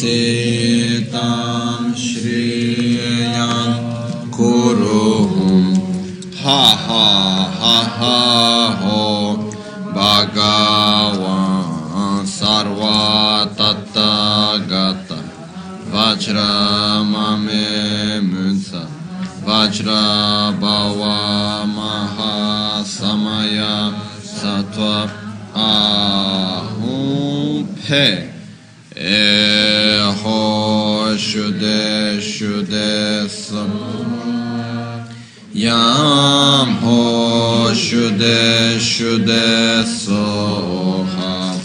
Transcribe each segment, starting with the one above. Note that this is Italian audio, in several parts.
Sitam Shriyam Kuruhum. Ha ha ha ha ho. Bhagavan Sarva Tattagata Vajramame Munsa. Vajra Bhava Mahasamaya Sattva Ahum Pe Shude Shude Sam Yam Ho Shude Shude Soha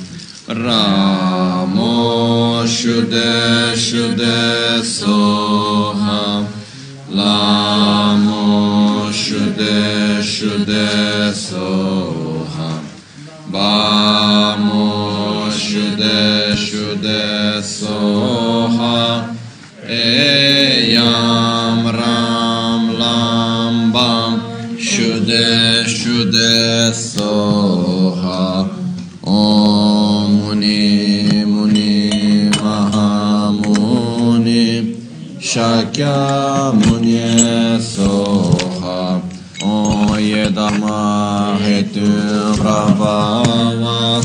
Ramo Shude Shude Soha Lamo Shude Shude Soha Bamo Shakya Muni Soha Om Yedama Hetun Prabhava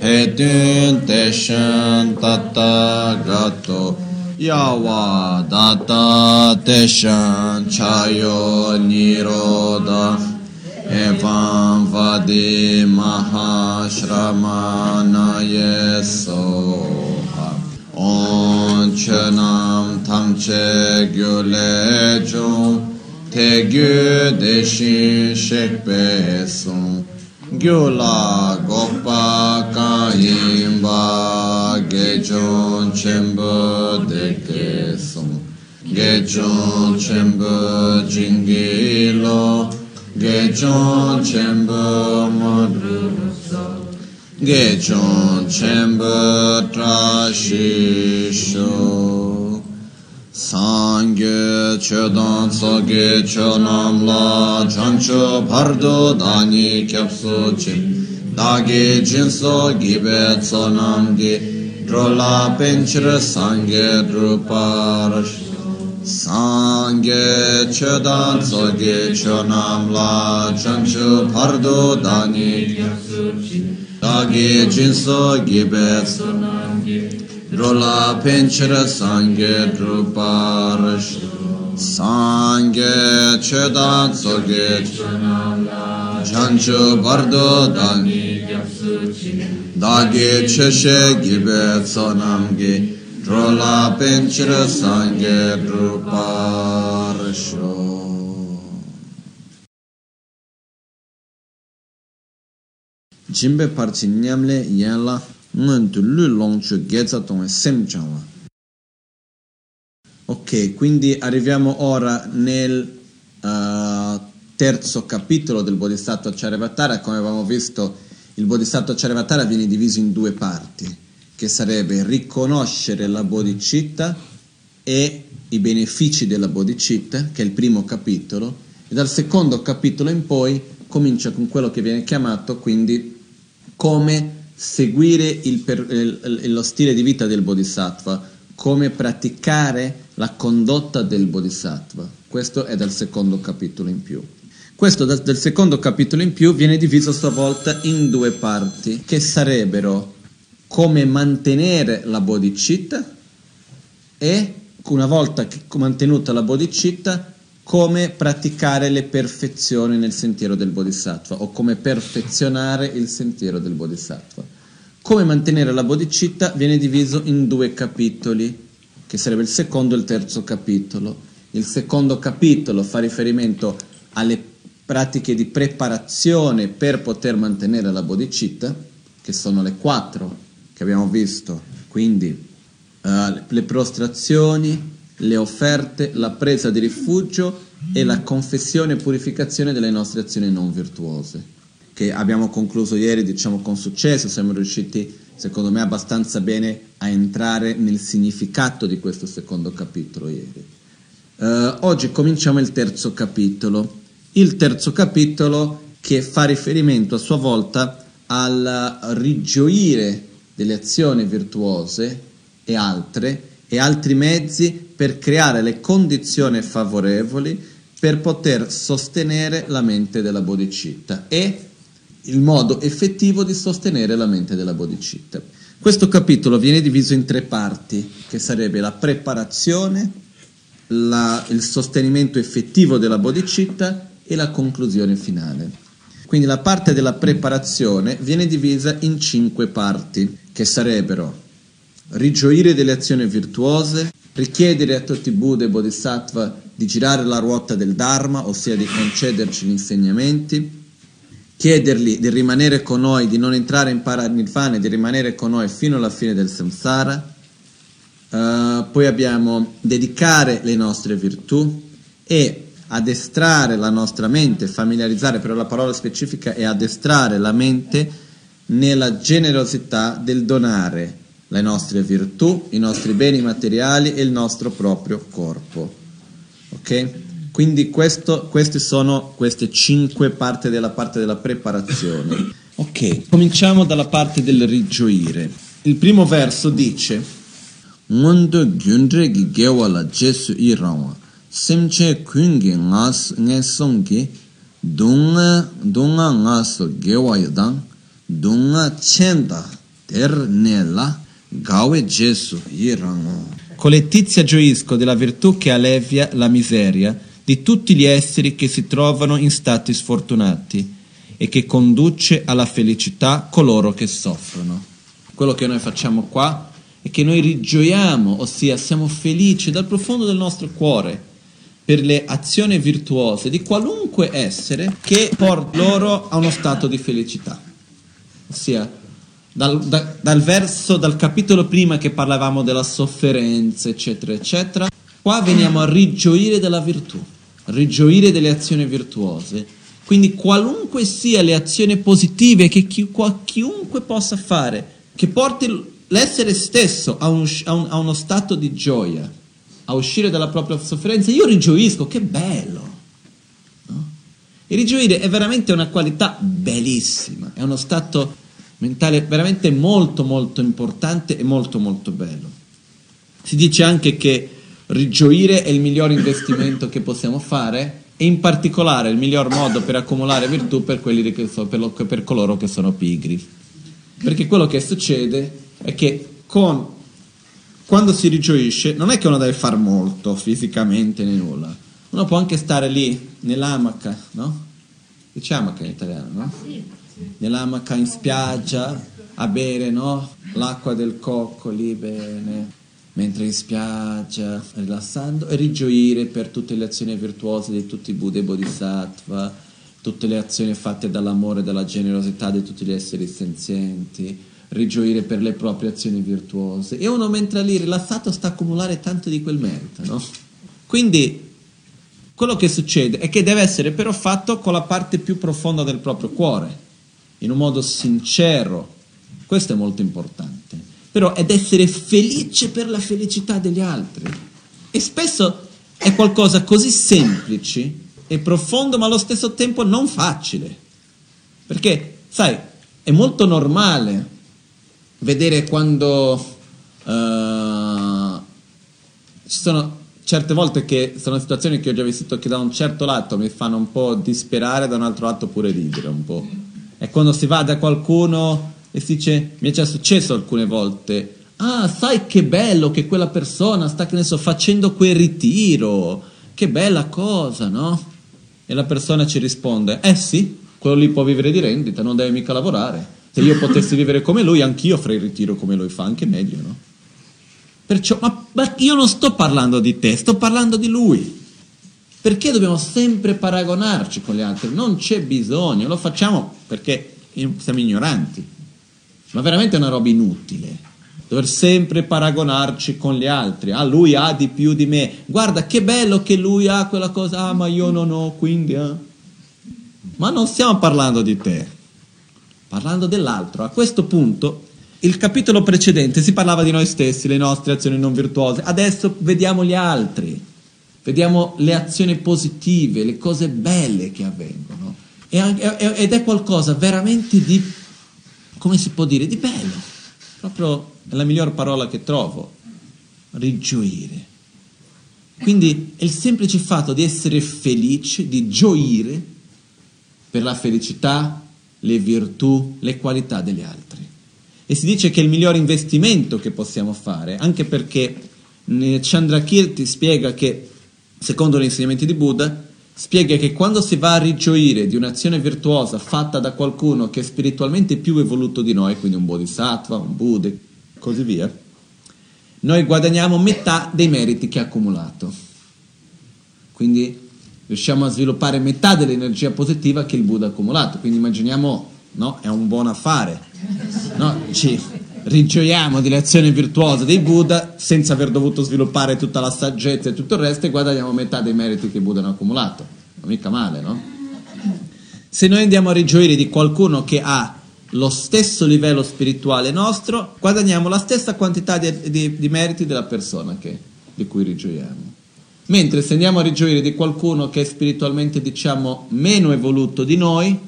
Hetun Teshan Tattagato Yawa Data Teshan Chayo Niroda Evam Vadi Mahashramana Yesoha On Chenam Tamche Gyulejum Te Gyu Deshin Shekpesun Gyula Gopa Kayimba Gejon Chembo Dekesun Gejon Chembo Jingilo Gejon Chembo ge chon chenpo tra shi shu san ge che dan so ge cho nam la chang cho par do so chi da ge jin so di dro la pen chir san ge dro par la chang cho par do chi Agi jinso gibet Rola penchira sange druparish Sange chedan soge Chancho bardo dani Dagi cheshe gibet sonamgi Rola penchira sange druparish Jimbe parchi nyamle yanla ngun tu lu long chu tong sem changwa. Ok, quindi arriviamo ora nel uh, terzo capitolo del Bodhisattva Charyavatara. Come avevamo visto, il Bodhisattva Charyavatara viene diviso in due parti, che sarebbe riconoscere la bodhicitta e i benefici della bodhicitta, che è il primo capitolo, e dal secondo capitolo in poi comincia con quello che viene chiamato quindi come seguire il il, lo stile di vita del bodhisattva, come praticare la condotta del bodhisattva. Questo è dal secondo capitolo in più. Questo da, del secondo capitolo in più viene diviso a sua volta in due parti, che sarebbero come mantenere la bodhicitta e, una volta mantenuta la bodhicitta, come praticare le perfezioni nel sentiero del bodhisattva o come perfezionare il sentiero del bodhisattva. Come mantenere la bodhicitta viene diviso in due capitoli, che sarebbe il secondo e il terzo capitolo. Il secondo capitolo fa riferimento alle pratiche di preparazione per poter mantenere la bodhicitta, che sono le quattro che abbiamo visto, quindi uh, le prostrazioni, le offerte, la presa di rifugio e la confessione e purificazione delle nostre azioni non virtuose, che abbiamo concluso ieri, diciamo con successo, siamo riusciti, secondo me, abbastanza bene a entrare nel significato di questo secondo capitolo ieri. Uh, oggi cominciamo il terzo capitolo. Il terzo capitolo che fa riferimento a sua volta al rigioire delle azioni virtuose e altre e altri mezzi per creare le condizioni favorevoli per poter sostenere la mente della bodhicitta e il modo effettivo di sostenere la mente della bodhicitta. Questo capitolo viene diviso in tre parti, che sarebbe la preparazione, la, il sostenimento effettivo della bodhicitta e la conclusione finale. Quindi la parte della preparazione viene divisa in cinque parti, che sarebbero rigioire delle azioni virtuose, richiedere a tutti i Buddha e Bodhisattva di girare la ruota del Dharma, ossia di concederci gli insegnamenti, chiedergli di rimanere con noi, di non entrare in paranirvana e di rimanere con noi fino alla fine del samsara. Uh, poi abbiamo dedicare le nostre virtù e addestrare la nostra mente, familiarizzare, però la parola specifica è addestrare la mente nella generosità del donare le nostre virtù, i nostri beni materiali e il nostro proprio corpo. Ok? Quindi questo, queste sono queste cinque parti della parte della preparazione. Ok, cominciamo dalla parte del rigioire. Il primo verso dice Ngondo gyundre gi gewa la jesu i rawa semche kungi ngas ngesongi dunga dunga ngaso gewa yadang dunga chenda ter nela gawe jesu i rawa Con letizia gioisco della virtù che allevia la miseria di tutti gli esseri che si trovano in stati sfortunati e che conduce alla felicità coloro che soffrono. Quello che noi facciamo qua è che noi rigioiamo, ossia siamo felici dal profondo del nostro cuore per le azioni virtuose di qualunque essere che porta loro a uno stato di felicità. Ossia, dal, da, dal verso, dal capitolo prima che parlavamo della sofferenza, eccetera, eccetera, qua veniamo a rigioire della virtù, rigioire delle azioni virtuose. Quindi qualunque sia le azioni positive che chi, chiunque possa fare, che porti l'essere stesso a, un, a, un, a uno stato di gioia, a uscire dalla propria sofferenza, io rigioisco, che bello! No? E rigioire è veramente una qualità bellissima, è uno stato mentale veramente molto molto importante e molto molto bello. Si dice anche che rigioire è il miglior investimento che possiamo fare e in particolare il miglior modo per accumulare virtù per, so, per, lo, per coloro che sono pigri. Perché quello che succede è che con, quando si rigioisce non è che uno deve fare molto fisicamente né nulla, uno può anche stare lì nell'amaca, no? Che è in italiano, no? Sì nell'amaca in spiaggia a bere no? l'acqua del cocco lì bene, mentre in spiaggia, rilassando e rigioire per tutte le azioni virtuose di tutti i Buddha e Bodhisattva, tutte le azioni fatte dall'amore e dalla generosità di tutti gli esseri senzienti, rigioire per le proprie azioni virtuose. E uno mentre lì rilassato sta a accumulare tanto di quel merito, no? Quindi quello che succede è che deve essere però fatto con la parte più profonda del proprio cuore in un modo sincero. Questo è molto importante. Però è essere felice per la felicità degli altri. E spesso è qualcosa così semplice e profondo, ma allo stesso tempo non facile. Perché, sai, è molto normale vedere quando uh, ci sono certe volte che sono situazioni che ho già vissuto che da un certo lato mi fanno un po' disperare, da un altro lato pure ridere un po' È quando si va da qualcuno e si dice, mi è già successo alcune volte, ah, sai che bello che quella persona sta, che ne so, facendo quel ritiro, che bella cosa, no? E la persona ci risponde, eh sì, quello lì può vivere di rendita, non deve mica lavorare. Se io potessi vivere come lui, anch'io farei il ritiro come lui fa, anche meglio, no? Perciò, ma, ma io non sto parlando di te, sto parlando di lui. Perché dobbiamo sempre paragonarci con gli altri? Non c'è bisogno, lo facciamo perché siamo ignoranti. Ma veramente è una roba inutile. Dover sempre paragonarci con gli altri. Ah, lui ha di più di me. Guarda che bello che lui ha quella cosa. Ah, ma io non ho, quindi. Eh. Ma non stiamo parlando di te, parlando dell'altro. A questo punto, il capitolo precedente si parlava di noi stessi, le nostre azioni non virtuose. Adesso vediamo gli altri vediamo le azioni positive, le cose belle che avvengono. Ed è qualcosa veramente di, come si può dire, di bello. Proprio è la miglior parola che trovo. rigioire. Quindi è il semplice fatto di essere felice, di gioire per la felicità, le virtù, le qualità degli altri. E si dice che è il miglior investimento che possiamo fare, anche perché Chandrakirti spiega che, secondo gli insegnamenti di Buddha, spiega che quando si va a rigioire di un'azione virtuosa fatta da qualcuno che è spiritualmente più evoluto di noi, quindi un bodhisattva, un Buddha, e così via, noi guadagniamo metà dei meriti che ha accumulato. Quindi riusciamo a sviluppare metà dell'energia positiva che il Buddha ha accumulato. Quindi immaginiamo, no? È un buon affare. No? Ci rigioiamo delle azioni virtuose dei Buddha senza aver dovuto sviluppare tutta la saggezza e tutto il resto e guadagniamo metà dei meriti che Buddha hanno accumulato. Non mica male, no? Se noi andiamo a rigioire di qualcuno che ha lo stesso livello spirituale nostro, guadagniamo la stessa quantità di, di, di meriti della persona che, di cui rigioiamo. Mentre se andiamo a rigioire di qualcuno che è spiritualmente, diciamo, meno evoluto di noi,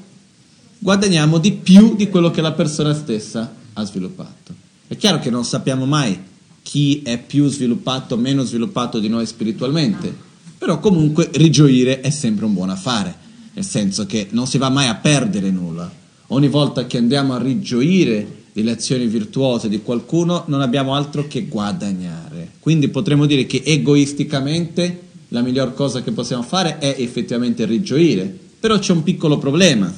guadagniamo di più di quello che la persona stessa ha sviluppato. È chiaro che non sappiamo mai chi è più sviluppato o meno sviluppato di noi spiritualmente, però comunque rigioire è sempre un buon affare, nel senso che non si va mai a perdere nulla. Ogni volta che andiamo a rigioire delle azioni virtuose di qualcuno non abbiamo altro che guadagnare. Quindi potremmo dire che egoisticamente la miglior cosa che possiamo fare è effettivamente rigioire, però c'è un piccolo problema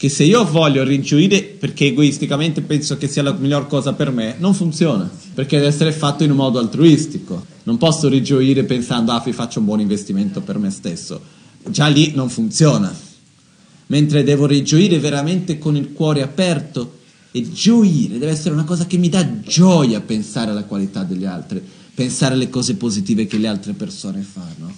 che se io voglio rigioire perché egoisticamente penso che sia la miglior cosa per me, non funziona, perché deve essere fatto in un modo altruistico. Non posso rigioire pensando, ah, faccio un buon investimento per me stesso. Già lì non funziona. Mentre devo rigioire veramente con il cuore aperto e gioire, deve essere una cosa che mi dà gioia pensare alla qualità degli altri, pensare alle cose positive che le altre persone fanno.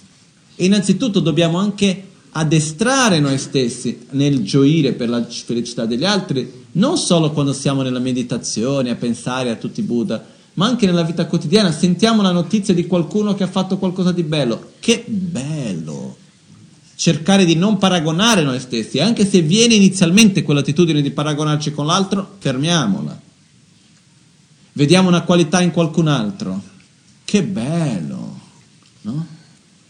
E innanzitutto dobbiamo anche addestrare noi stessi nel gioire per la felicità degli altri, non solo quando siamo nella meditazione, a pensare a tutti i Buddha, ma anche nella vita quotidiana. Sentiamo la notizia di qualcuno che ha fatto qualcosa di bello. Che bello! Cercare di non paragonare noi stessi, anche se viene inizialmente quell'attitudine di paragonarci con l'altro, fermiamola. Vediamo una qualità in qualcun altro. Che bello, no?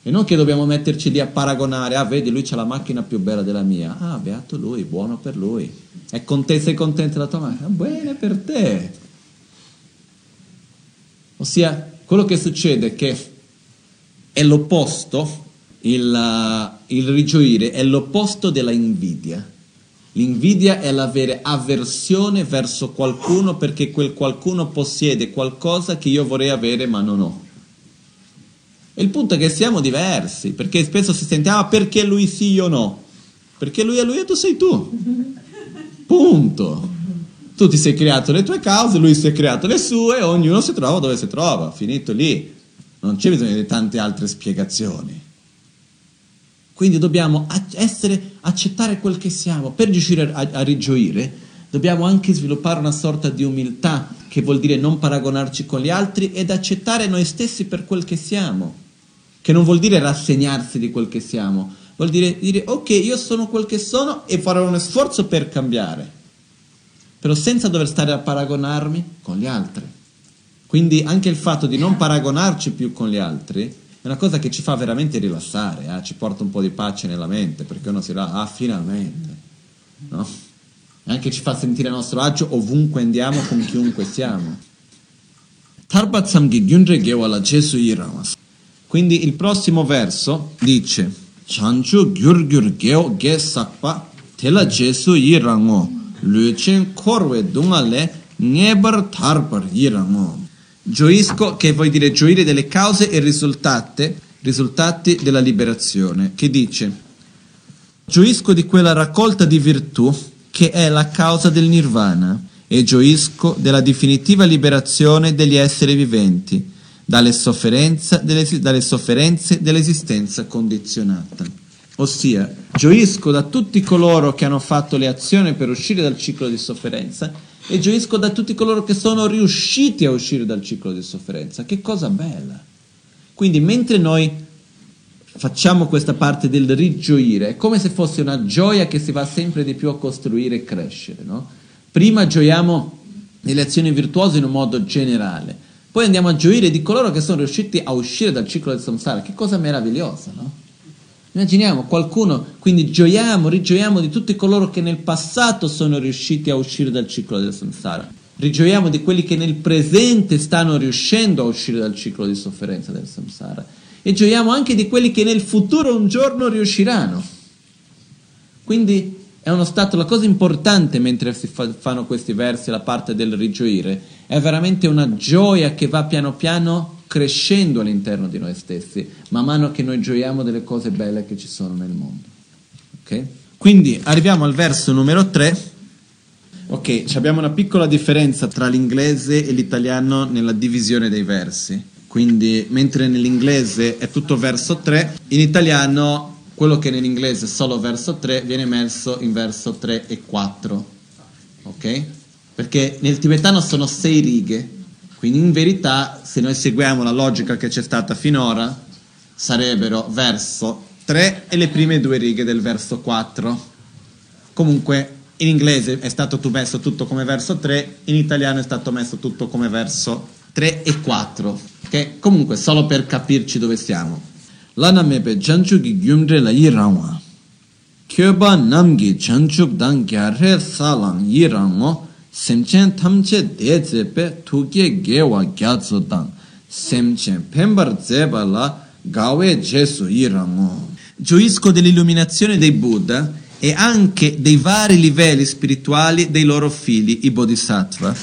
E non che dobbiamo metterci lì a paragonare, ah vedi lui c'ha la macchina più bella della mia, ah beato lui, buono per lui, è contento, sei contento della tua macchina, bene per te. Ossia, quello che succede è che è l'opposto, il, il rigioire è l'opposto della invidia. L'invidia è l'avere avversione verso qualcuno perché quel qualcuno possiede qualcosa che io vorrei avere ma non ho. E il punto è che siamo diversi, perché spesso si sente, ah, perché lui sì, io no. Perché lui è lui e tu sei tu. Punto. Tu ti sei creato le tue cause, lui si è creato le sue, ognuno si trova dove si trova. Finito lì. Non c'è bisogno di tante altre spiegazioni. Quindi dobbiamo essere, accettare quel che siamo. Per riuscire a, a rigioire, dobbiamo anche sviluppare una sorta di umiltà, che vuol dire non paragonarci con gli altri ed accettare noi stessi per quel che siamo che non vuol dire rassegnarsi di quel che siamo, vuol dire dire ok, io sono quel che sono e farò un sforzo per cambiare, però senza dover stare a paragonarmi con gli altri. Quindi anche il fatto di non paragonarci più con gli altri è una cosa che ci fa veramente rilassare, eh? ci porta un po' di pace nella mente, perché uno si va, ah, finalmente, no? E anche ci fa sentire a nostro agio ovunque andiamo, con chiunque siamo. Tarbat samgi gyunre gewala Gesù iramas. Quindi il prossimo verso dice Chanchu gyur gyur geo ge sakpa tela jesu yirango. Luchen korwe dungale nebar tarpar yirango. Gioisco, che vuol dire gioire delle cause e risultate, risultati della liberazione, che dice Gioisco di quella raccolta di virtù che è la causa del nirvana e gioisco della definitiva liberazione degli esseri viventi dalle sofferenze, delle, dalle sofferenze dell'esistenza condizionata. Ossia, gioisco da tutti coloro che hanno fatto le azioni per uscire dal ciclo di sofferenza e gioisco da tutti coloro che sono riusciti a uscire dal ciclo di sofferenza. Che cosa bella! Quindi mentre noi facciamo questa parte del rigioire, è come se fosse una gioia che si va sempre di più a costruire e crescere. No? Prima gioiamo nelle azioni virtuose in un modo generale, Poi andiamo a gioire di coloro che sono riusciti a uscire dal ciclo del samsara. Che cosa meravigliosa, no? Immaginiamo qualcuno, quindi gioiamo, rigioiamo di tutti coloro che nel passato sono riusciti a uscire dal ciclo del samsara. Rigioiamo di quelli che nel presente stanno riuscendo a uscire dal ciclo di sofferenza del samsara. E gioiamo anche di quelli che nel futuro un giorno riusciranno. Quindi è uno stato, la cosa importante mentre si fa, fanno questi versi, la parte del rigioire, è veramente una gioia che va piano piano crescendo all'interno di noi stessi, man mano che noi gioiamo delle cose belle che ci sono nel mondo. Ok? Quindi arriviamo al verso numero 3. Ok, abbiamo una piccola differenza tra l'inglese e l'italiano nella divisione dei versi. Quindi, mentre nell'inglese è tutto verso 3, in italiano quello che nell'inglese è solo verso 3 viene messo in verso 3 e 4. Ok? Perché nel tibetano sono 6 righe, quindi in verità se noi seguiamo la logica che c'è stata finora sarebbero verso 3 e le prime due righe del verso 4. Comunque in inglese è stato messo tutto come verso 3, in italiano è stato messo tutto come verso 3 e 4. Ok? Comunque solo per capirci dove siamo. lana mepe chanchuk ki gyumdre la yi rangwa. Kyoba namgi chanchuk dan gyarhe salang yi rangwa, semchen tamche de zepe tukye gewa gyatso dan, semchen pembar zeba la gawe jesu rangwa. Gioisco dell'illuminazione dei Buddha e anche dei vari livelli spirituali dei loro figli, i Bodhisattva.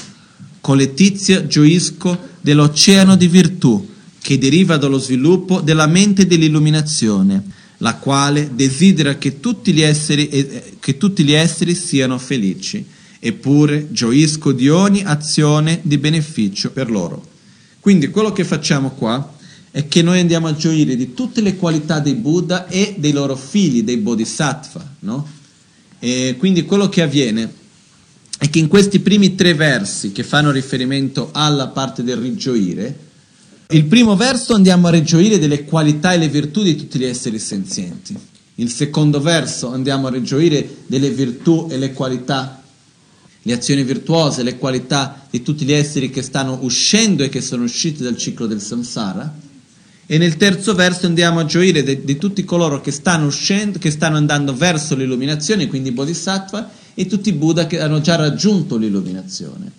Con letizia gioisco dell'oceano di virtù, che deriva dallo sviluppo della mente dell'illuminazione, la quale desidera che tutti gli esseri, eh, che tutti gli esseri siano felici, eppure gioisco di ogni azione di beneficio per loro. Quindi quello che facciamo qua è che noi andiamo a gioire di tutte le qualità dei Buddha e dei loro figli, dei Bodhisattva, no? E quindi quello che avviene è che in questi primi tre versi che fanno riferimento alla parte del rigioire, il primo verso andiamo a rigioire delle qualità e le virtù di tutti gli esseri senzienti. Il secondo verso andiamo a rigioire delle virtù e le qualità, le azioni virtuose, le qualità di tutti gli esseri che stanno uscendo e che sono usciti dal ciclo del samsara. E nel terzo verso andiamo a gioire di, tutti coloro che stanno uscendo, che stanno andando verso l'illuminazione, quindi Bodhisattva, e tutti i Buddha che hanno già raggiunto l'illuminazione.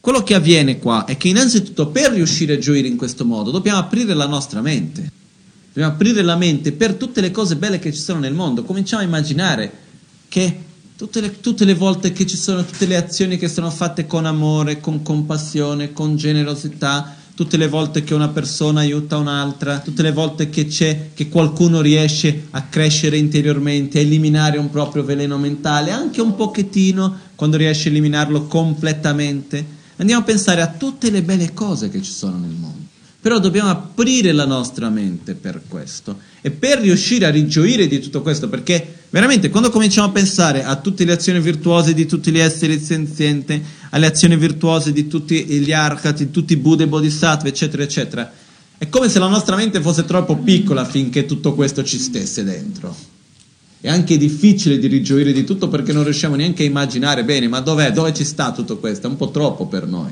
Quello che avviene qua è che innanzitutto per riuscire a gioire in questo modo dobbiamo aprire la nostra mente. Dobbiamo aprire la mente per tutte le cose belle che ci sono nel mondo. Cominciamo a immaginare che tutte le, tutte le volte che ci sono tutte le azioni che sono fatte con amore, con compassione, con generosità, tutte le volte che una persona aiuta un'altra, tutte le volte che c'è che qualcuno riesce a crescere interiormente, a eliminare un proprio veleno mentale, anche un pochettino, quando riesce a eliminarlo completamente Andiamo a pensare a tutte le belle cose che ci sono nel mondo. Però dobbiamo aprire la nostra mente per questo e per riuscire a rigioire di tutto questo, perché veramente quando cominciamo a pensare a tutte le azioni virtuose di tutti gli esseri senzienti, alle azioni virtuose di tutti gli arcati, tutti i Buddha e Bodhisattva, eccetera, eccetera, è come se la nostra mente fosse troppo piccola finché tutto questo ci stesse dentro. È anche difficile di rigioire di tutto perché non riusciamo neanche a immaginare bene, ma dov'è, dove ci sta tutto questo? È un po' troppo per noi.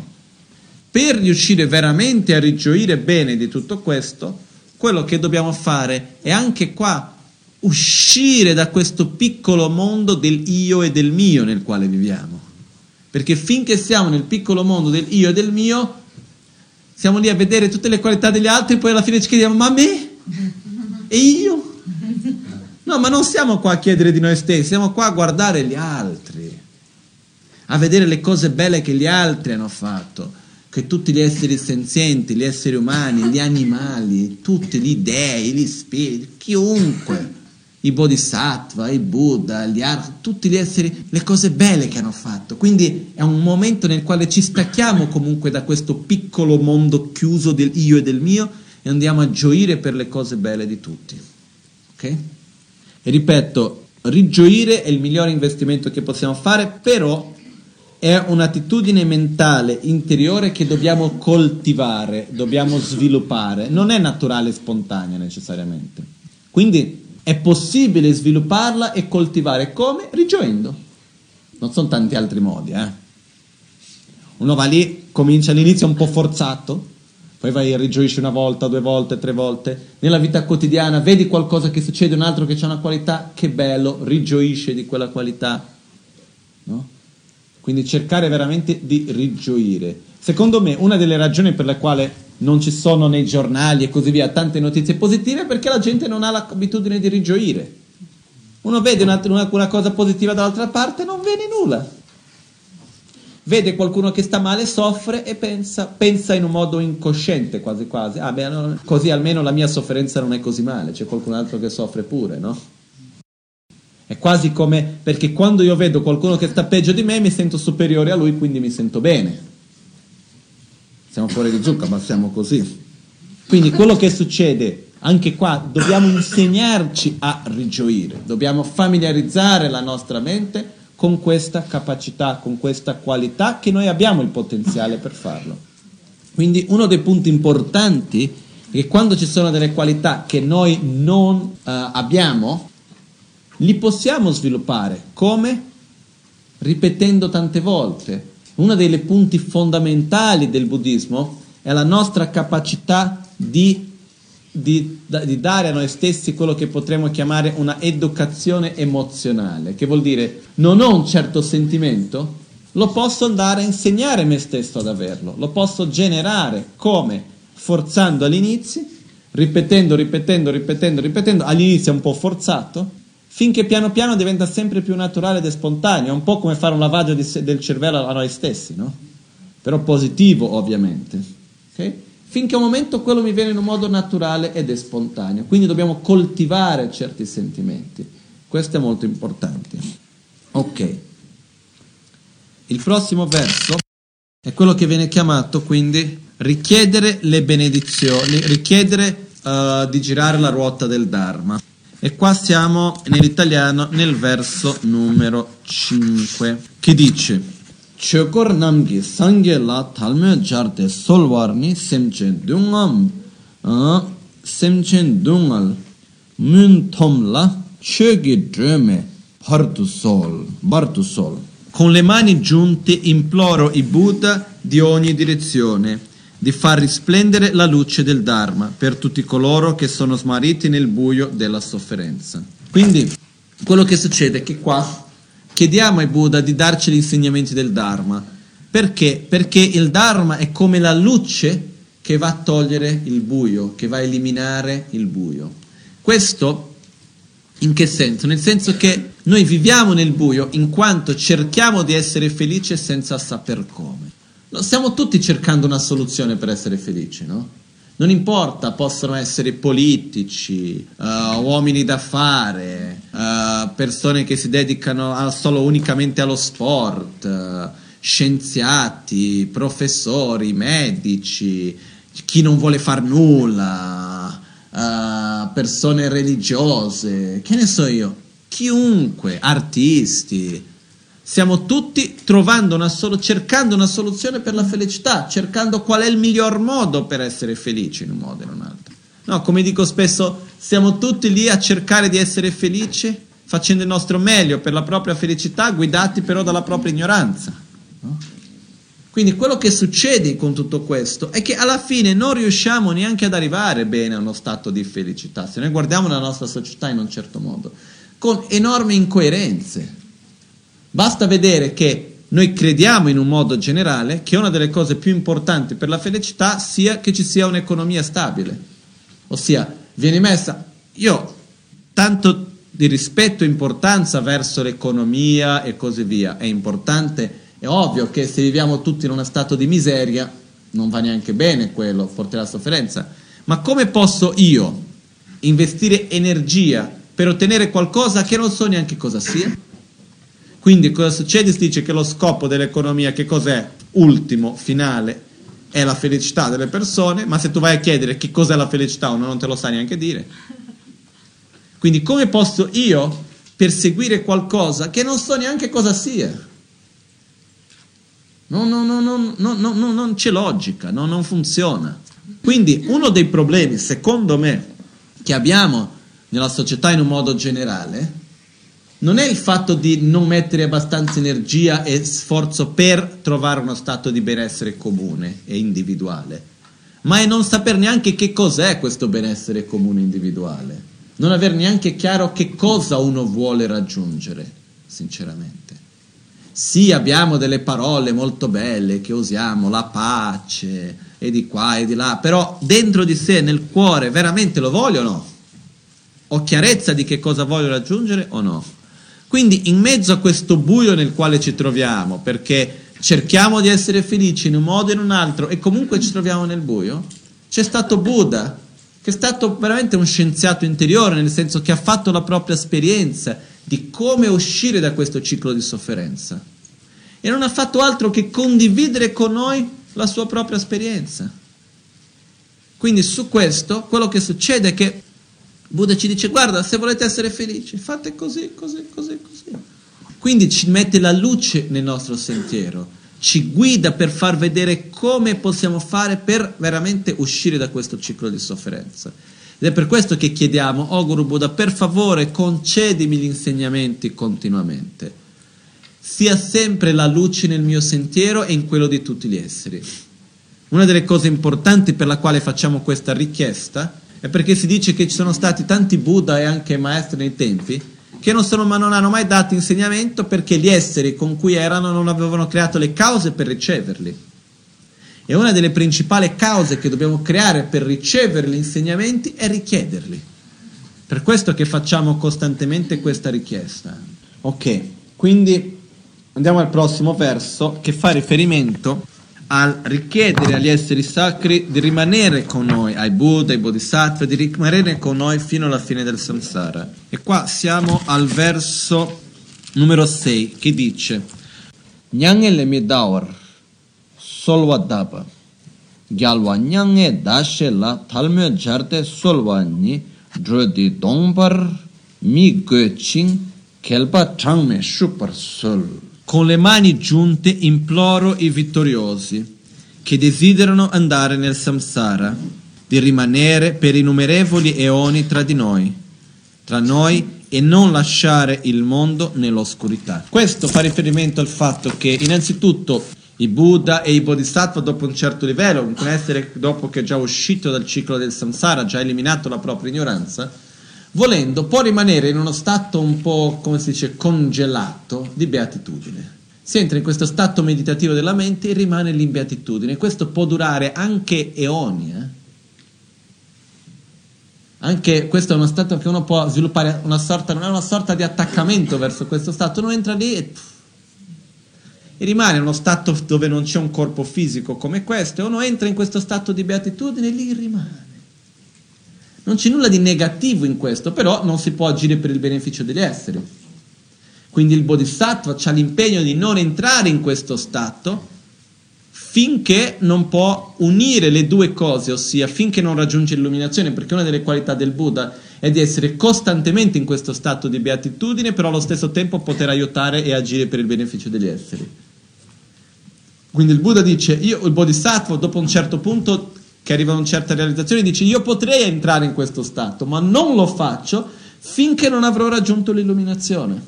Per riuscire veramente a rigioire bene di tutto questo, quello che dobbiamo fare è anche qua uscire da questo piccolo mondo del io e del mio nel quale viviamo. Perché finché siamo nel piccolo mondo del io e del mio, siamo lì a vedere tutte le qualità degli altri, poi alla fine ci chiediamo, ma me? E io? No, ma non siamo qua a chiedere di noi stessi, siamo qua a guardare gli altri, a vedere le cose belle che gli altri hanno fatto, che tutti gli esseri senzienti, gli esseri umani, gli animali, tutti gli dei, gli spiriti, chiunque, i bodhisattva, i buddha, gli altri, tutti gli esseri, le cose belle che hanno fatto. Quindi è un momento nel quale ci stacchiamo comunque da questo piccolo mondo chiuso del io e del mio e andiamo a gioire per le cose belle di tutti. Ok? E ripeto, rigioire è il migliore investimento che possiamo fare, però è un'attitudine mentale interiore che dobbiamo coltivare, dobbiamo sviluppare, non è naturale e spontanea necessariamente. Quindi è possibile svilupparla e coltivare come? Rigioendo. Non sono tanti altri modi, eh. Uno va lì, comincia all'inizio un po' forzato, poi vai e rigioisci una volta, due volte, tre volte. Nella vita quotidiana vedi qualcosa che succede, un altro che ha una qualità, che bello, rigioisce di quella qualità. No? Quindi cercare veramente di rigioire. Secondo me una delle ragioni per le quali non ci sono nei giornali e così via tante notizie positive perché la gente non ha l'abitudine di rigioire. Uno vede una, una, una cosa positiva dall'altra parte e non vede nulla vede qualcuno che sta male, soffre e pensa, pensa in un modo incosciente quasi quasi, ah beh, no, così almeno la mia sofferenza non è così male, c'è qualcun altro che soffre pure, no? È quasi come, perché quando io vedo qualcuno che sta peggio di me mi sento superiore a lui, quindi mi sento bene. Siamo fuori di zucca, ma siamo così. Quindi quello che succede anche qua dobbiamo insegnarci a rigioire, dobbiamo familiarizzare la nostra mente con questa capacità, con questa qualità che noi abbiamo il potenziale per farlo. Quindi uno dei punti importanti è che quando ci sono delle qualità che noi non uh, abbiamo, li possiamo sviluppare. Come? Ripetendo tante volte. Uno dei punti fondamentali del buddismo è la nostra capacità di di, di, dare a noi stessi quello che potremmo chiamare una educazione emozionale, che vuol dire non ho un certo sentimento, lo posso andare a insegnare me stesso ad averlo, lo posso generare come? Forzando all'inizio, ripetendo, ripetendo, ripetendo, ripetendo, all'inizio è un po' forzato, finché piano piano diventa sempre più naturale ed spontaneo, è un po' come fare un lavaggio di, del cervello a noi stessi, no? Però positivo ovviamente. Okay? finché un momento quello mi viene in un modo naturale ed è spontaneo. Quindi dobbiamo coltivare certi sentimenti. Questo è molto importante. Ok. Il prossimo verso è quello che viene chiamato quindi richiedere le benedizioni, richiedere uh, di girare la ruota del Dharma. E qua siamo nell'italiano nel verso numero 5 che dice chokor namgi sangye la talme jarte solwarni semchen dungam semchen dungal mun tomla chogi dreme partu sol bartu sol. Con le mani giunte imploro i Buddha di ogni direzione di far risplendere la luce del Dharma per tutti coloro che sono smarriti nel buio della sofferenza. Quindi quello che succede è che qua chiediamo ai Buddha di darci gli insegnamenti del Dharma. Perché? Perché il Dharma è come la luce che va a togliere il buio, che va a eliminare il buio. Questo in che senso? Nel senso che noi viviamo nel buio in quanto cerchiamo di essere felici senza saper come. Stiamo tutti cercando una soluzione per essere felici, no? Non importa, possono essere politici, uh, uomini d'affare, uh, persone che si dedicano a, solo unicamente allo sport, uh, scienziati, professori, medici, chi non vuole far nulla, persone religiose, che ne so io, chiunque, artisti, Stiamo tutti trovando una solo, cercando una soluzione per la felicità, cercando qual è il miglior modo per essere felici in un modo o in un altro. No, come dico spesso, siamo tutti lì a cercare di essere felici, facendo il nostro meglio per la propria felicità, guidati però dalla propria ignoranza. No? Quindi quello che succede con tutto questo è che alla fine non riusciamo neanche ad arrivare bene a uno stato di felicità, se noi guardiamo la nostra società in un certo modo, con enormi incoerenze. Basta vedere che noi crediamo in un modo generale che una delle cose più importanti per la felicità sia che ci sia un'economia stabile. Ossia, viene messa, io tanto di rispetto e importanza verso l'economia e così via, è importante, è ovvio che se viviamo tutti in uno stato di miseria non va neanche bene quello, porterà sofferenza, ma come posso io investire energia per ottenere qualcosa che non so neanche cosa sia? Quindi cosa succede? Si dice che lo scopo dell'economia, che cos'è? Ultimo, finale, è la felicità delle persone, ma se tu vai a chiedere che cos'è la felicità uno non te lo sa neanche dire. Quindi come posso io perseguire qualcosa che non so neanche cosa sia? No, no, no, no, no, no, no non c'è logica, no, non funziona. Quindi uno dei problemi, secondo me, che abbiamo nella società in un modo generale, non è il fatto di non mettere abbastanza energia e sforzo per trovare uno stato di benessere comune e individuale. ma è non saper neanche che cos'è questo benessere comune individuale, non aver neanche chiaro che cosa uno vuole raggiungere, sinceramente. Sì, abbiamo delle parole molto belle che usiamo, la pace, e di qua e di là, però dentro di sé, nel cuore, veramente lo voglio o no? Ho chiarezza di che cosa voglio raggiungere o no? Quindi in mezzo a questo buio nel quale ci troviamo, perché cerchiamo di essere felici in un modo o in un altro e comunque ci troviamo nel buio, c'è stato Buddha, che è stato veramente un scienziato interiore, nel senso che ha fatto la propria esperienza di come uscire da questo ciclo di sofferenza. E non ha fatto altro che condividere con noi la sua propria esperienza. Quindi su questo quello che succede è che Buddha ci dice guarda se volete essere felici fate così, così, così, così. Quindi ci mette la luce nel nostro sentiero, ci guida per far vedere come possiamo fare per veramente uscire da questo ciclo di sofferenza. Ed è per questo che chiediamo, oh Guru Buddha, per favore concedimi gli insegnamenti continuamente. Sia sempre la luce nel mio sentiero e in quello di tutti gli esseri. Una delle cose importanti per la quale facciamo questa richiesta è perché si dice che ci sono stati tanti Buddha e anche maestri nei tempi che non, sono, non hanno mai dato insegnamento perché gli esseri con cui erano non avevano creato le cause per riceverli. E una delle principali cause che dobbiamo creare per ricevere gli insegnamenti è richiederli. Per questo che facciamo costantemente questa richiesta. Ok, quindi andiamo al prossimo verso che fa riferimento al richiedere agli esseri sacri di rimanere con noi, ai Buddha, ai Bodhisattva, di rimanere con noi fino alla fine del samsara. E qua siamo al verso numero 6 che dice Nyange le mi daur solva daba gyalwa nyange dashe la talmyo jarte solva ni drodi dongpar mi go ching kelpa changme shupar sol con le mani giunte imploro i vittoriosi che desiderano andare nel samsara di rimanere per innumerevoli eoni tra di noi, tra noi e non lasciare il mondo nell'oscurità. Questo fa riferimento al fatto che innanzitutto i Buddha e i Bodhisattva dopo un certo livello, un essere dopo che è già uscito dal ciclo del samsara, già eliminato la propria ignoranza, volendo può rimanere in uno stato un po', come si dice, congelato di beatitudine. Si entra in questo stato meditativo della mente e rimane lì in beatitudine. Questo può durare anche eoni. Eh? Anche questo è uno stato che uno può sviluppare una sorta, non è una sorta di attaccamento verso questo stato, uno entra lì e, e rimane uno stato dove non c'è un corpo fisico come questo, e uno entra in questo stato di beatitudine e lì rimane. Non c'è nulla di negativo in questo, però non si può agire per il beneficio degli esseri. Quindi il bodhisattva ha l'impegno di non entrare in questo stato finché non può unire le due cose, ossia finché non raggiunge l'illuminazione, perché una delle qualità del Buddha è di essere costantemente in questo stato di beatitudine, però allo stesso tempo poter aiutare e agire per il beneficio degli esseri. Quindi il Buddha dice, io il bodhisattva dopo un certo punto che arriva a una certa realizzazione, dice io potrei entrare in questo stato, ma non lo faccio finché non avrò raggiunto l'illuminazione.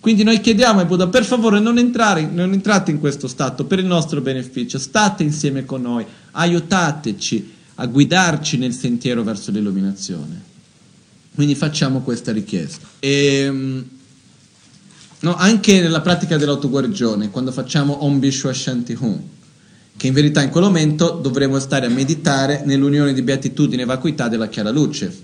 Quindi noi chiediamo ai Buddha, per favore non, entrare, non entrate in questo stato per il nostro beneficio, state insieme con noi, aiutateci a guidarci nel sentiero verso l'illuminazione. Quindi facciamo questa richiesta. E, ehm, no, anche nella pratica dell'autoguarigione, quando facciamo Om Bishwa Shanti Hum, che in verità in quel momento dovremo stare a meditare nell'unione di beatitudine e vacuità della chiara luce.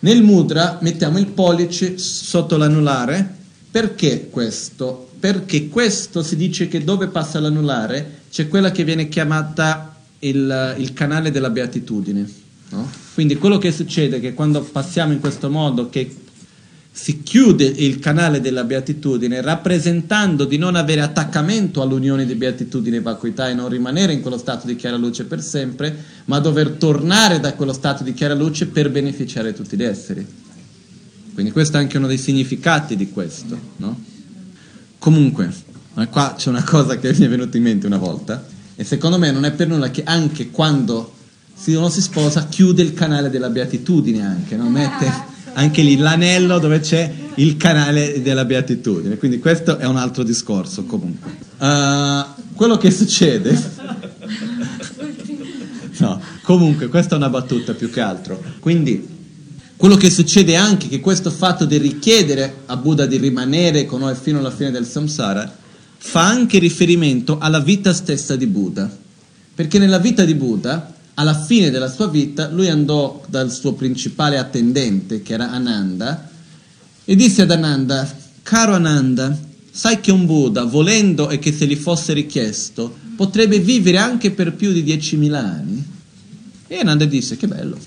Nel mudra mettiamo il pollice sotto l'anulare, perché questo? Perché questo si dice che dove passa l'anulare c'è quella che viene chiamata il, il canale della beatitudine. No? Quindi quello che succede è che quando passiamo in questo modo, che si chiude il canale della beatitudine rappresentando di non avere attaccamento all'unione di beatitudine e vacuità e non rimanere in quello stato di chiara luce per sempre, ma dover tornare da quello stato di chiara luce per beneficiare tutti gli esseri. Quindi questo è anche uno dei significati di questo. No? Comunque, qua c'è una cosa che mi è venuta in mente una volta e secondo me non è per nulla che anche quando uno si sposa chiude il canale della beatitudine anche, no? mette anche lì l'anello dove c'è il canale della beatitudine. Quindi questo è un altro discorso comunque. Uh, quello che succede... No, Comunque, questa è una battuta più che altro. Quindi, quello che succede è anche che questo fatto di richiedere a Buddha di rimanere con noi fino alla fine del samsara fa anche riferimento alla vita stessa di Buddha. Perché nella vita di Buddha, alla fine della sua vita, lui andò dal suo principale attendente, che era Ananda, e disse ad Ananda, caro Ananda, sai che un Buddha, volendo e che se gli fosse richiesto, potrebbe vivere anche per più di 10.000 anni? E Ananda disse, che bello.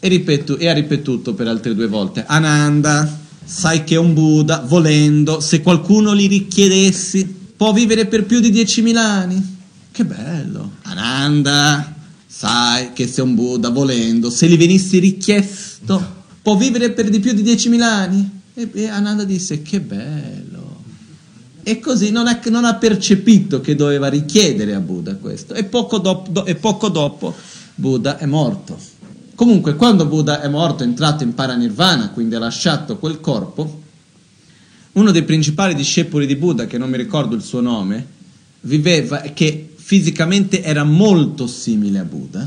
E, ripeto, e ha ripetuto per altre due volte, Ananda, sai che un Buddha, volendo, se qualcuno gli richiedessi, può vivere per più di 10.000 anni? Che bello. Ananda, sai che se un Buddha, volendo, se gli venisse richiesto, può vivere per di più di 10.000 anni? E, e Ananda disse, che bello. E così non ha, non ha, percepito che doveva richiedere a Buddha questo. E poco dopo, do, e poco dopo Buddha è morto. Comunque, quando Buddha è morto, è entrato in paranirvana, quindi ha lasciato quel corpo, uno dei principali discepoli di Buddha, che non mi ricordo il suo nome, viveva che fisicamente era molto simile a Buddha,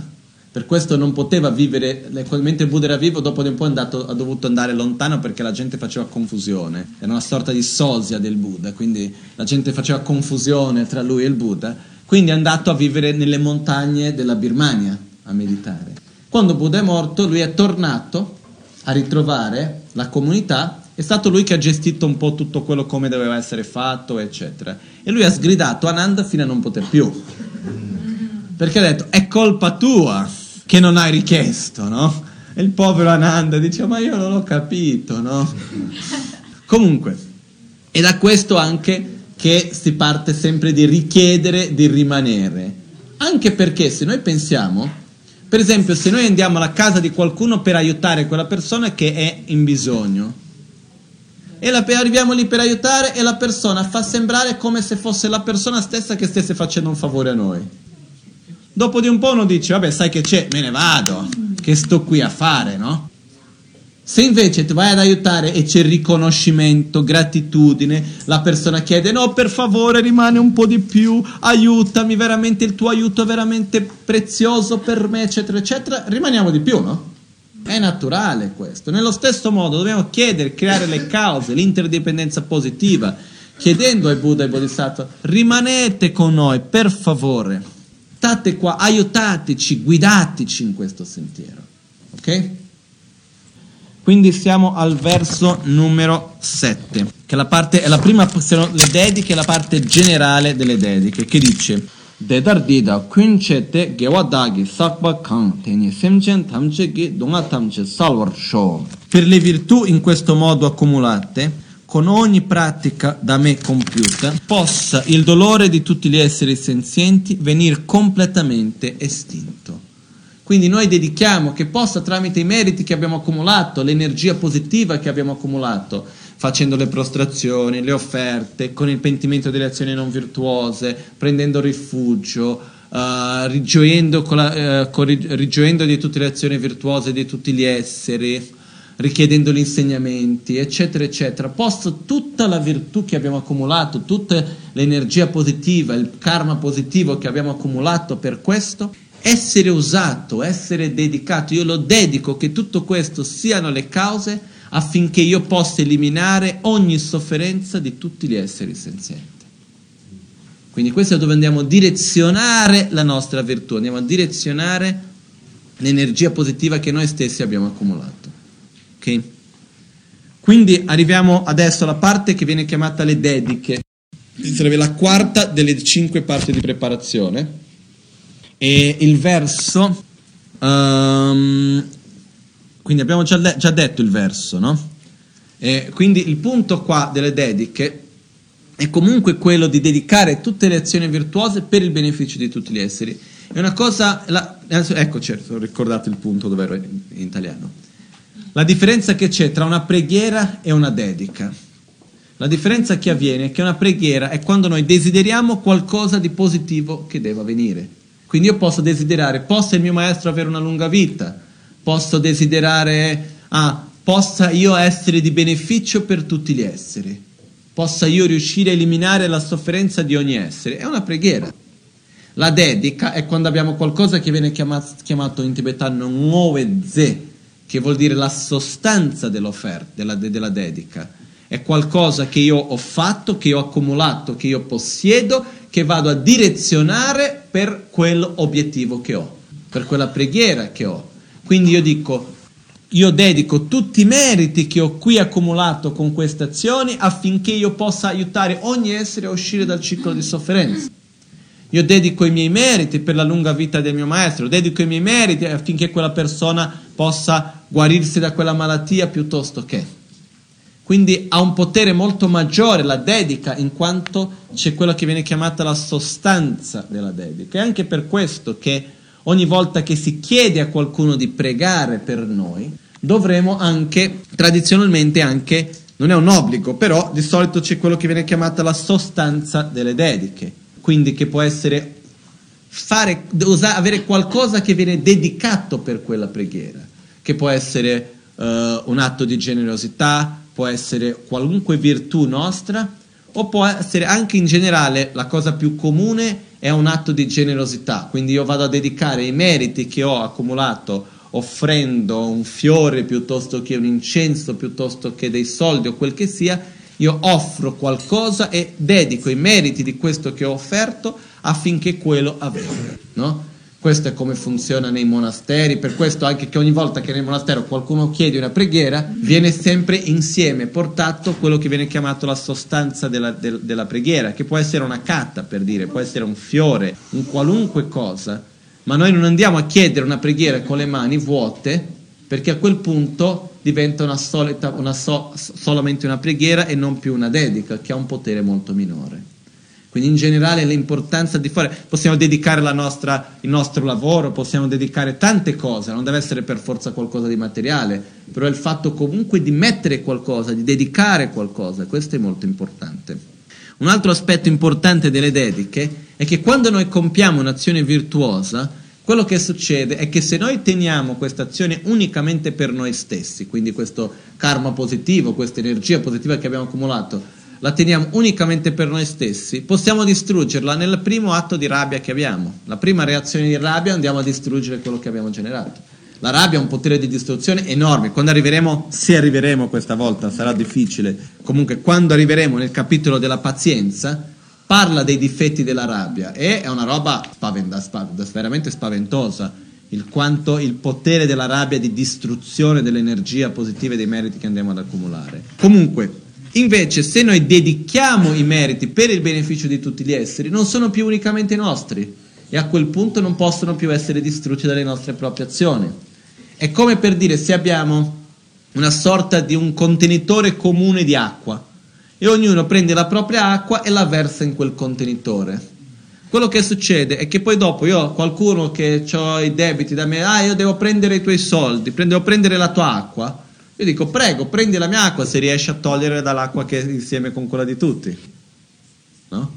per questo non poteva vivere, mentre Buddha era vivo, dopo di un po' andato, ha dovuto andare lontano perché la gente faceva confusione, era una sorta di sosia del Buddha, quindi la gente faceva confusione tra lui e il Buddha, quindi è andato a vivere nelle montagne della Birmania a meditare. Quando Buddha è morto, lui è tornato a ritrovare la comunità, è stato lui che ha gestito un po' tutto quello come doveva essere fatto, eccetera. E lui ha sgridato Ananda fino a non poter più. Perché ha detto, è colpa tua che non hai richiesto, no? E il povero Ananda dice, ma io non ho capito, no? Comunque, è da questo anche che si parte sempre di richiedere di rimanere. Anche perché se noi pensiamo, per esempio, se noi andiamo alla casa di qualcuno per aiutare quella persona che è in bisogno, e la, arriviamo lì per aiutare e la persona fa sembrare come se fosse la persona stessa che stesse facendo un favore a noi. Dopo di un po' uno dice, vabbè, sai che c'è, me ne vado, che sto qui a fare, no? Se invece ti vai ad aiutare e c'è riconoscimento, gratitudine, la persona chiede no per favore rimane un po' di più, aiutami, veramente il tuo aiuto è veramente prezioso per me, eccetera, eccetera, rimaniamo di più, no? È naturale questo. Nello stesso modo dobbiamo chiedere, creare le cause, l'interdipendenza positiva, chiedendo ai Buddha e ai Bodhisattva, rimanete con noi, per favore state qua, aiutateci, guidateci in questo sentiero. Ok? Quindi siamo al verso numero 7, che la parte, è la prima, le dediche, la parte generale delle dediche, che dice Dedardida kunchete gewadagi sakba kang teni semchen tamche gi donga tamche salwar sho. Per le virtù in questo modo accumulate, con ogni pratica da me compiuta, possa il dolore di tutti gli esseri senzienti venire completamente estinto. Quindi noi dedichiamo che possa tramite i meriti che abbiamo accumulato, l'energia positiva che abbiamo accumulato, facendo le prostrazioni, le offerte, con il pentimento delle azioni non virtuose, prendendo rifugio, uh, rigioendo, la, uh, con, rigioendo di tutte le azioni virtuose di tutti gli esseri, richiedendo gli insegnamenti, eccetera, eccetera, possa tutta la virtù che abbiamo accumulato, tutta l'energia positiva, il karma positivo che abbiamo accumulato per questo, essere usato, essere dedicato. Io lo dedico che tutto questo siano le cause affinché io possa eliminare ogni sofferenza di tutti gli esseri senzienti. Quindi questo è dove andiamo a direzionare la nostra virtù, andiamo a direzionare l'energia positiva che noi stessi abbiamo accumulato. Ok? Quindi arriviamo adesso alla parte che viene chiamata le dediche. Sarebbe la quarta delle cinque parti di preparazione. E il verso... Um, quindi abbiamo già, le- già, detto il verso, no? E quindi il punto qua delle dediche è comunque quello di dedicare tutte le azioni virtuose per il beneficio di tutti gli esseri. È una cosa... La, ecco, certo, ho ricordato il punto dove ero in, in italiano la differenza che c'è tra una preghiera e una dedica. La differenza che avviene è che una preghiera è quando noi desideriamo qualcosa di positivo che deve avvenire. Quindi io posso desiderare, possa il mio maestro avere una lunga vita, posso desiderare, ah, possa io essere di beneficio per tutti gli esseri, possa io riuscire a eliminare la sofferenza di ogni essere. È una preghiera. La dedica è quando abbiamo qualcosa che viene chiamato, chiamato in tibetano Ngove che vuol dire la sostanza dell'offerta, della, della dedica. È qualcosa che io ho fatto, che ho accumulato, che io possiedo, che vado a direzionare per quell'obiettivo che ho, per quella preghiera che ho. Quindi io dico, io dedico tutti i meriti che ho qui accumulato con queste azioni affinché io possa aiutare ogni essere a uscire dal ciclo di sofferenza. Io dedico i miei meriti per la lunga vita del mio maestro, dedico i miei meriti affinché quella persona possa guarirsi da quella malattia piuttosto che. Quindi ha un potere molto maggiore la dedica in quanto c'è quella che viene chiamata la sostanza della dedica. È anche per questo che ogni volta che si chiede a qualcuno di pregare per noi, dovremo anche, tradizionalmente anche, non è un obbligo, però di solito c'è quello che viene chiamata la sostanza delle dediche, quindi che può essere fare, avere qualcosa che viene dedicato per quella preghiera, che può essere uh, un atto di generosità, può essere qualunque virtù nostra, o può essere anche in generale la cosa più comune è un atto di generosità, quindi io vado a dedicare i meriti che ho accumulato offrendo un fiore piuttosto che un incenso, piuttosto che dei soldi o quel che sia, io offro qualcosa e dedico i meriti di questo che ho offerto affinché quello avvenga, no? Questo è come funziona nei monasteri, per questo anche che ogni volta che nel monastero qualcuno chiede una preghiera, viene sempre insieme portato quello che viene chiamato la sostanza della, del, della preghiera, che può essere una carta per dire, può essere un fiore, un qualunque cosa, ma noi non andiamo a chiedere una preghiera con le mani vuote, perché a quel punto diventa una solita, una so, solamente una preghiera e non più una dedica, che ha un potere molto minore. Quindi in generale l'importanza di fare, possiamo dedicare nostra, il nostro lavoro, possiamo dedicare tante cose, non deve essere per forza qualcosa di materiale, però il fatto comunque di mettere qualcosa, di dedicare qualcosa, questo è molto importante. Un altro aspetto importante delle dediche è che quando noi compiamo un'azione virtuosa, quello che succede è che se noi teniamo questa azione unicamente per noi stessi, quindi questo karma positivo, questa energia positiva che abbiamo accumulato, la teniamo unicamente per noi stessi, possiamo distruggerla nel primo atto di rabbia che abbiamo. La prima reazione di rabbia andiamo a distruggere quello che abbiamo generato. La rabbia ha un potere di distruzione enorme. Quando arriveremo, se arriveremo questa volta, sarà difficile. Comunque, quando arriveremo nel capitolo della pazienza, parla dei difetti della rabbia e è una roba spaventa, spaventa, veramente spaventosa. Il quanto il potere della rabbia di distruzione dell'energia positiva e dei meriti che andiamo ad accumulare. Comunque, Invece, se noi dedichiamo i meriti per il beneficio di tutti gli esseri, non sono più unicamente nostri e a quel punto non possono più essere distrutti dalle nostre proprie azioni. È come per dire se abbiamo una sorta di un contenitore comune di acqua e ognuno prende la propria acqua e la versa in quel contenitore. Quello che succede è che poi dopo io ho qualcuno che ha i debiti da me, ah io devo prendere i tuoi soldi, devo prendere la tua acqua io dico, prego, prendi la mia acqua se riesci a togliere dall'acqua che è insieme con quella di tutti. No?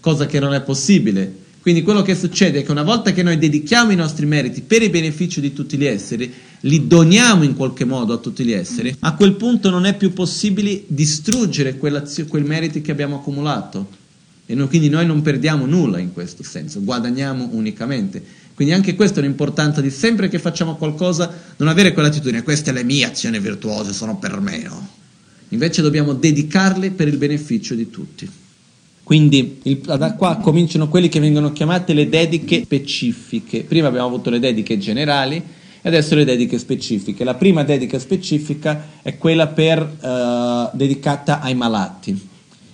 Cosa che non è possibile. Quindi quello che succede è che una volta che noi dedichiamo i nostri meriti per il beneficio di tutti gli esseri, li doniamo in qualche modo a tutti gli esseri, a quel punto non è più possibile distruggere quei meriti che abbiamo accumulato. E noi, quindi noi non perdiamo nulla in questo senso, guadagniamo unicamente. Quindi anche questa è l'importanza di sempre che facciamo qualcosa non avere quell'attitudine, queste le mie azioni virtuose, sono per me, no? Invece dobbiamo dedicarle per il beneficio di tutti. Quindi il, da qua cominciano quelli che vengono chiamate le dediche specifiche. Prima abbiamo avuto le dediche generali e adesso le dediche specifiche. La prima dedica specifica è quella per, uh, dedicata ai malati.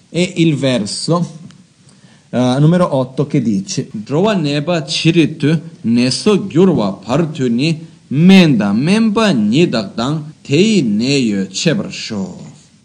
E il verso numero 8 che dice Drowa neba chiritu neso gyurwa partuni menda memba nidakdang tei neyo chebrasho.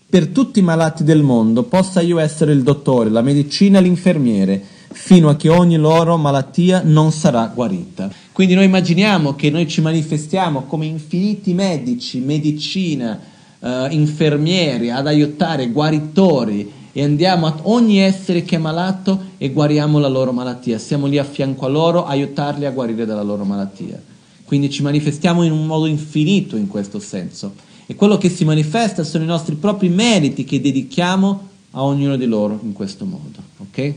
Per tutti i malati del mondo possa io essere il dottore, la medicina, l'infermiere, fino a che ogni loro malattia non sarà guarita. Quindi noi immaginiamo che noi ci manifestiamo come infiniti medici, medicina, uh, infermieri ad aiutare, guaritori, e andiamo a ogni essere che è malato e guariamo la loro malattia. Siamo lì a fianco a loro, aiutarli a guarire dalla loro malattia. Quindi ci manifestiamo in un modo infinito in questo senso. E quello che si manifesta sono i nostri propri meriti che dedichiamo a ognuno di loro in questo modo. Ok?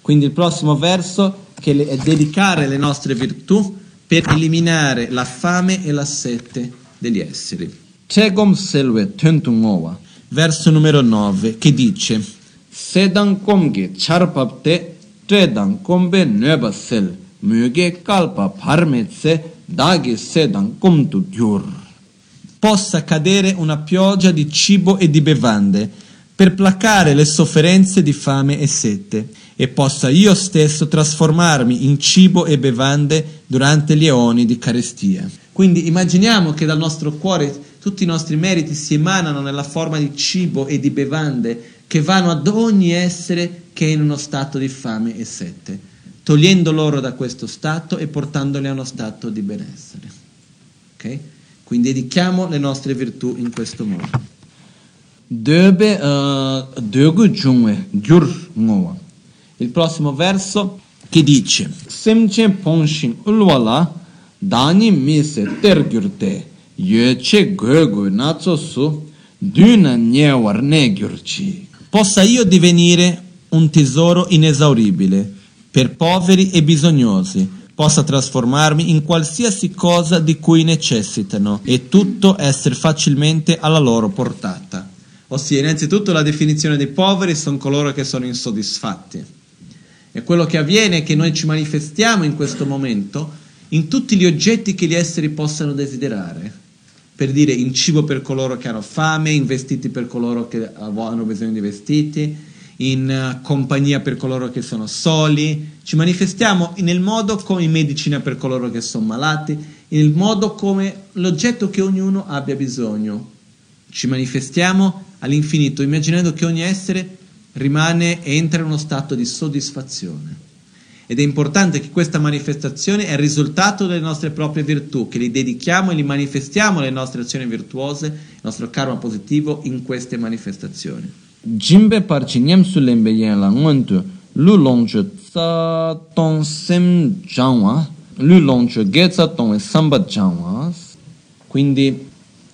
Quindi il prossimo verso che è dedicare le nostre virtù per eliminare la fame e la sete degli esseri. Tegom selve tentungowa. Verso numero 9 che dice Sedang komge charpapte tredang kombe nöba sel möge kalpa parmetse dagi sedang komtu gyur. possa cadere una pioggia di cibo e di bevande per placare le sofferenze di fame e sete e possa io stesso trasformarmi in cibo e bevande durante gli eoni di carestia. Quindi immaginiamo che dal nostro cuore tutti i nostri meriti si emanano nella forma di cibo e di bevande che vanno ad ogni essere che è in uno stato di fame e sete, togliendo loro da questo stato e portandoli a uno stato di benessere. Ok? Quindi dedichiamo le nostre virtù in questo modo. Ngowa. Il prossimo verso che dice Semchen pongshin ulwala dani mise tergyurte yeche gogo natso su duna nyewar ne gyurchi. possa io divenire un tesoro inesauribile per poveri e bisognosi, possa trasformarmi in qualsiasi cosa di cui necessitano e tutto essere facilmente alla loro portata. Ossia, innanzitutto la definizione dei poveri sono coloro che sono insoddisfatti. E quello che avviene è che noi ci manifestiamo in questo momento in tutti gli oggetti che gli esseri possano desiderare. Per dire in cibo per coloro che hanno fame, in vestiti per coloro che hanno bisogno di vestiti, in eh, compagnia per coloro che sono soli. Ci manifestiamo nel modo come in medicina per coloro che sono malati, nel modo come l'oggetto che ognuno abbia bisogno. Ci manifestiamo all'infinito, immaginando che ogni essere rimane e entra in uno stato di soddisfazione. Ed è importante che questa manifestazione è il risultato delle nostre proprie virtù, che li dedichiamo e li manifestiamo le nostre azioni virtuose, il nostro karma positivo in queste manifestazioni. Jimbe parchi lembe yen la ngontu lu longchu tsa tong sem jangwa lu longchu ge tsa tong sambat jangwa Quindi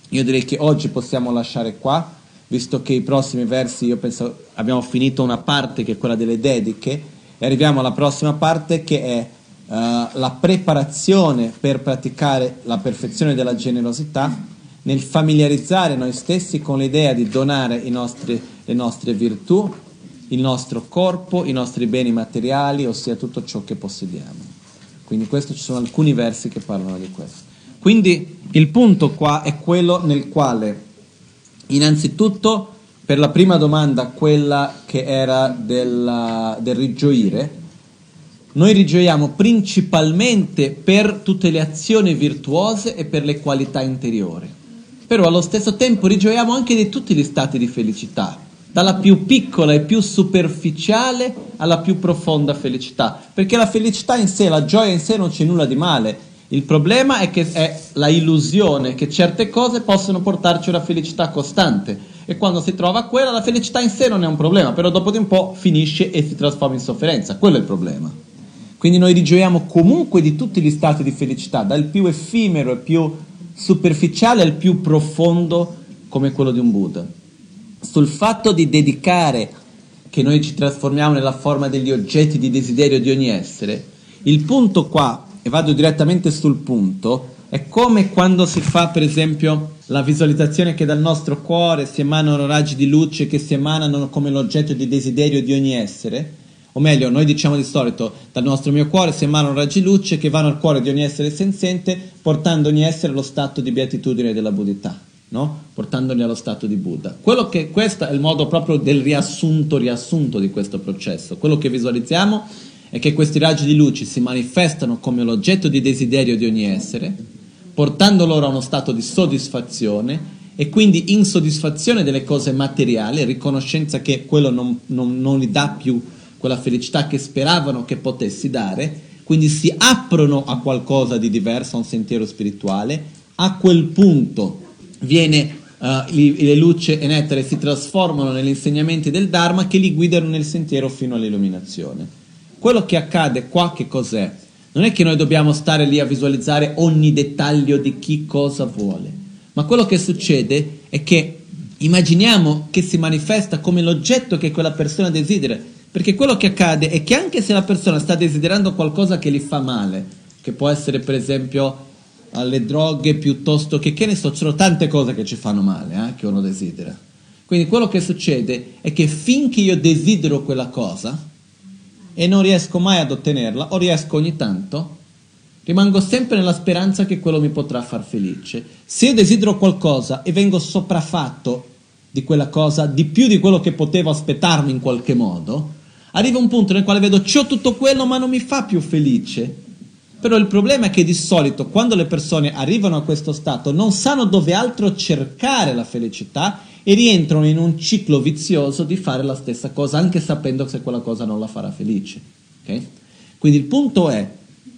io direi che oggi possiamo lasciare qua, visto che i prossimi versi, io penso, abbiamo finito una parte che è quella delle dediche, e arriviamo alla prossima parte che è eh, la preparazione per praticare la perfezione della generosità, nel familiarizzare noi stessi con l'idea di donare nostri, le nostre virtù, il nostro corpo, i nostri beni materiali, ossia tutto ciò che possediamo. Quindi questo ci sono alcuni versi che parlano di questo. Quindi il punto qua è quello nel quale innanzitutto per la prima domanda, quella che era della, del rigioire, noi rigioiamo principalmente per tutte le azioni virtuose e per le qualità interiori, però allo stesso tempo rigioiamo anche di tutti gli stati di felicità, dalla più piccola e più superficiale alla più profonda felicità, perché la felicità in sé, la gioia in sé non c'è nulla di male, il problema è che è la illusione che certe cose possono portarci a una felicità costante e quando si trova quella la felicità in sé non è un problema, però dopo di un po' finisce e si trasforma in sofferenza, quello è il problema. Quindi noi rigioiamo comunque di tutti gli stati di felicità, dal più effimero e più superficiale al più profondo come quello di un Buddha. Sul fatto di dedicare che noi ci trasformiamo nella forma degli oggetti di desiderio di ogni essere, il punto qua, e vado direttamente sul punto, è come quando si fa per esempio la visualizzazione che dal nostro cuore si emanano raggi di luce che si emanano come l'oggetto di desiderio di ogni essere, o meglio, noi diciamo di solito, dal nostro mio cuore si emanano raggi di luce che vanno al cuore di ogni essere senziente, portando ogni essere allo stato di beatitudine della buddhità, no? portandoli allo stato di Buddha. Che, questo è il modo proprio del riassunto, riassunto di questo processo. Quello che visualizziamo è che questi raggi di luce si manifestano come l'oggetto di desiderio di ogni essere, portando loro a uno stato di soddisfazione e quindi insoddisfazione delle cose materiali, riconoscenza che quello non, non, non gli dà più quella felicità che speravano che potessi dare, quindi si aprono a qualcosa di diverso, a un sentiero spirituale, a quel punto viene, uh, li, le luci e si trasformano negli insegnamenti del Dharma che li guidano nel sentiero fino all'illuminazione. Quello che accade qua che cos'è? Non è che noi dobbiamo stare lì a visualizzare ogni dettaglio di chi cosa vuole, ma quello che succede è che immaginiamo che si manifesta come l'oggetto che quella persona desidera, Perché quello che accade è che anche se la persona sta desiderando qualcosa che gli fa male, che può essere per esempio alle droghe piuttosto che, che ne so, ci sono tante cose che ci fanno male, eh, che uno desidera. Quindi quello che succede è che finché io desidero quella cosa e non riesco mai ad ottenerla, o riesco ogni tanto, rimango sempre nella speranza che quello mi potrà far felice. Se io desidero qualcosa e vengo sopraffatto di quella cosa, di più di quello che potevo aspettarmi in qualche modo, arriva un punto nel quale vedo c'ho tutto quello ma non mi fa più felice. Però il problema è che di solito quando le persone arrivano a questo stato non sanno dove altro cercare la felicità e rientrano in un ciclo vizioso di fare la stessa cosa anche sapendo se quella cosa non la farà felice. Okay? Quindi il punto è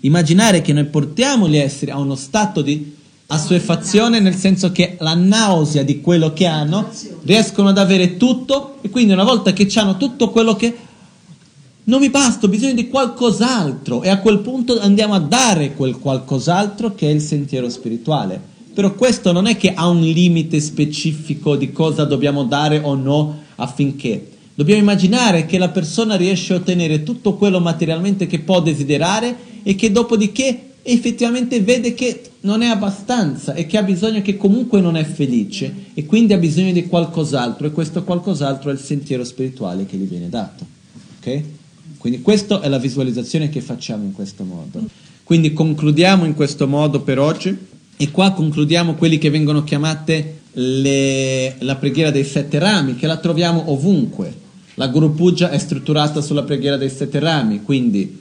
immaginare che noi portiamo gli esseri a uno stato di assuefazione nel senso che la nausea di quello che hanno riescono ad avere tutto e quindi una volta che hanno tutto quello che non mi basta, ho bisogno di qualcos'altro e a quel punto andiamo a dare quel qualcos'altro che è il sentiero spirituale. Però questo non è che ha un limite specifico di cosa dobbiamo dare o no affinché. Dobbiamo immaginare che la persona riesce a ottenere tutto quello materialmente che può desiderare e che dopodiché effettivamente vede che non è abbastanza e che ha bisogno che comunque non è felice e quindi ha bisogno di qualcos'altro e questo qualcos'altro è il sentiero spirituale che gli viene dato. Ok? Quindi questa è la visualizzazione che facciamo in questo modo. Quindi concludiamo in questo modo per oggi e qua concludiamo quelli che vengono chiamate le, la preghiera dei sette rami, che la troviamo ovunque. La Guru Puja è strutturata sulla preghiera dei sette rami, quindi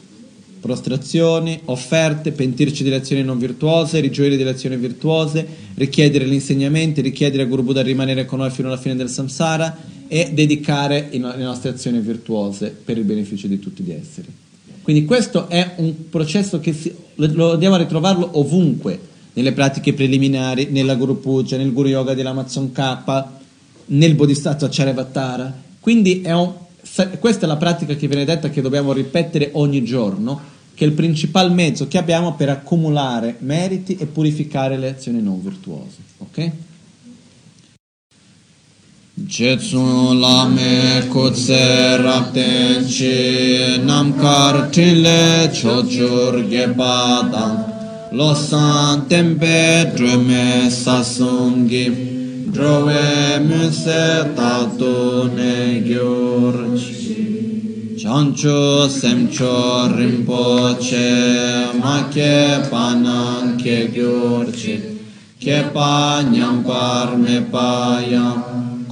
prostrazioni, offerte, pentirci di azioni non virtuose, rigioire di azioni virtuose, richiedere gli insegnamenti, richiedere a Guru Buddha di rimanere con noi fino alla fine del samsara e dedicare le nostre azioni virtuose per il beneficio di tutti gli esseri. Quindi questo è un processo che si, lo andiamo a ritrovarlo ovunque, nelle pratiche preliminari, nella Guru Puja, nel Guru Yoga dell'Amazon K, nel Bodhisattva Charyavatara. Quindi è un, questa è la pratica che viene detta che dobbiamo ripetere ogni giorno che è il principale mezzo che abbiamo per accumulare meriti e purificare le azioni non virtuose. Ok? Jetsun lame kutse rapten chi namkar tile chochur gepadam losan tempe drume sasungi drove muse tatu ne gyurchi chancho semcho rinpoche ma che panan che gyorche che pa nyampar me paya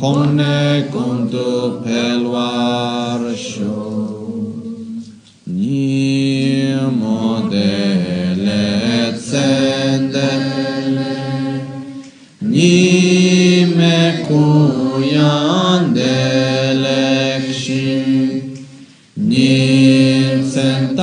konne kontu pelwar sho senden Nime kuyan delekşi Nim sen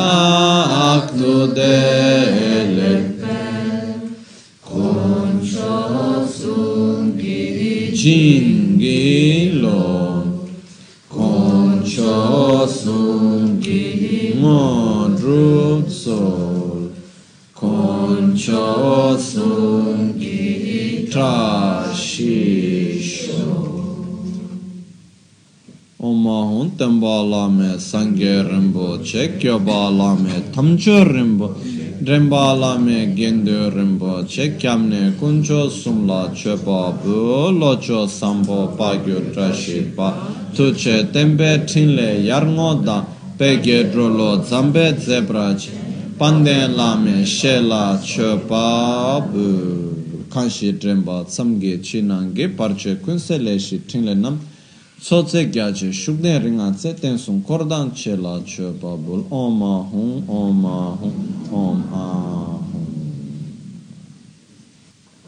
sangye rinpo che kyoba lame tamcho rinpo rinpa lame gendo rinpo che kyamne kuncho sumla chepa bu locho sampo pagyo trashi pa tu che tempe tinle yarngo da pege drolo zambe zebra che panden lame she la chepa bu. Kanshi rinpa tsamge chinange parche kunse le shi tinle nam Tsotse gyache shukden ringa tse tensung kordan che la che babul om ahum om ahum om ahum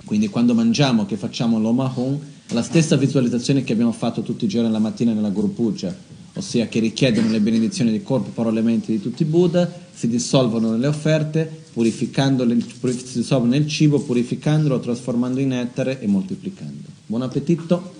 quindi quando mangiamo che facciamo l'om ahum la stessa visualizzazione che abbiamo fatto tutti i giorni la mattina nella Guru Puja ossia che richiedono le benedizioni di corpo, parole e mente di tutti i Buddha si dissolvono nelle offerte purificandole, si dissolvono nel cibo purificandolo, trasformando in nettare e moltiplicando. Buon appetito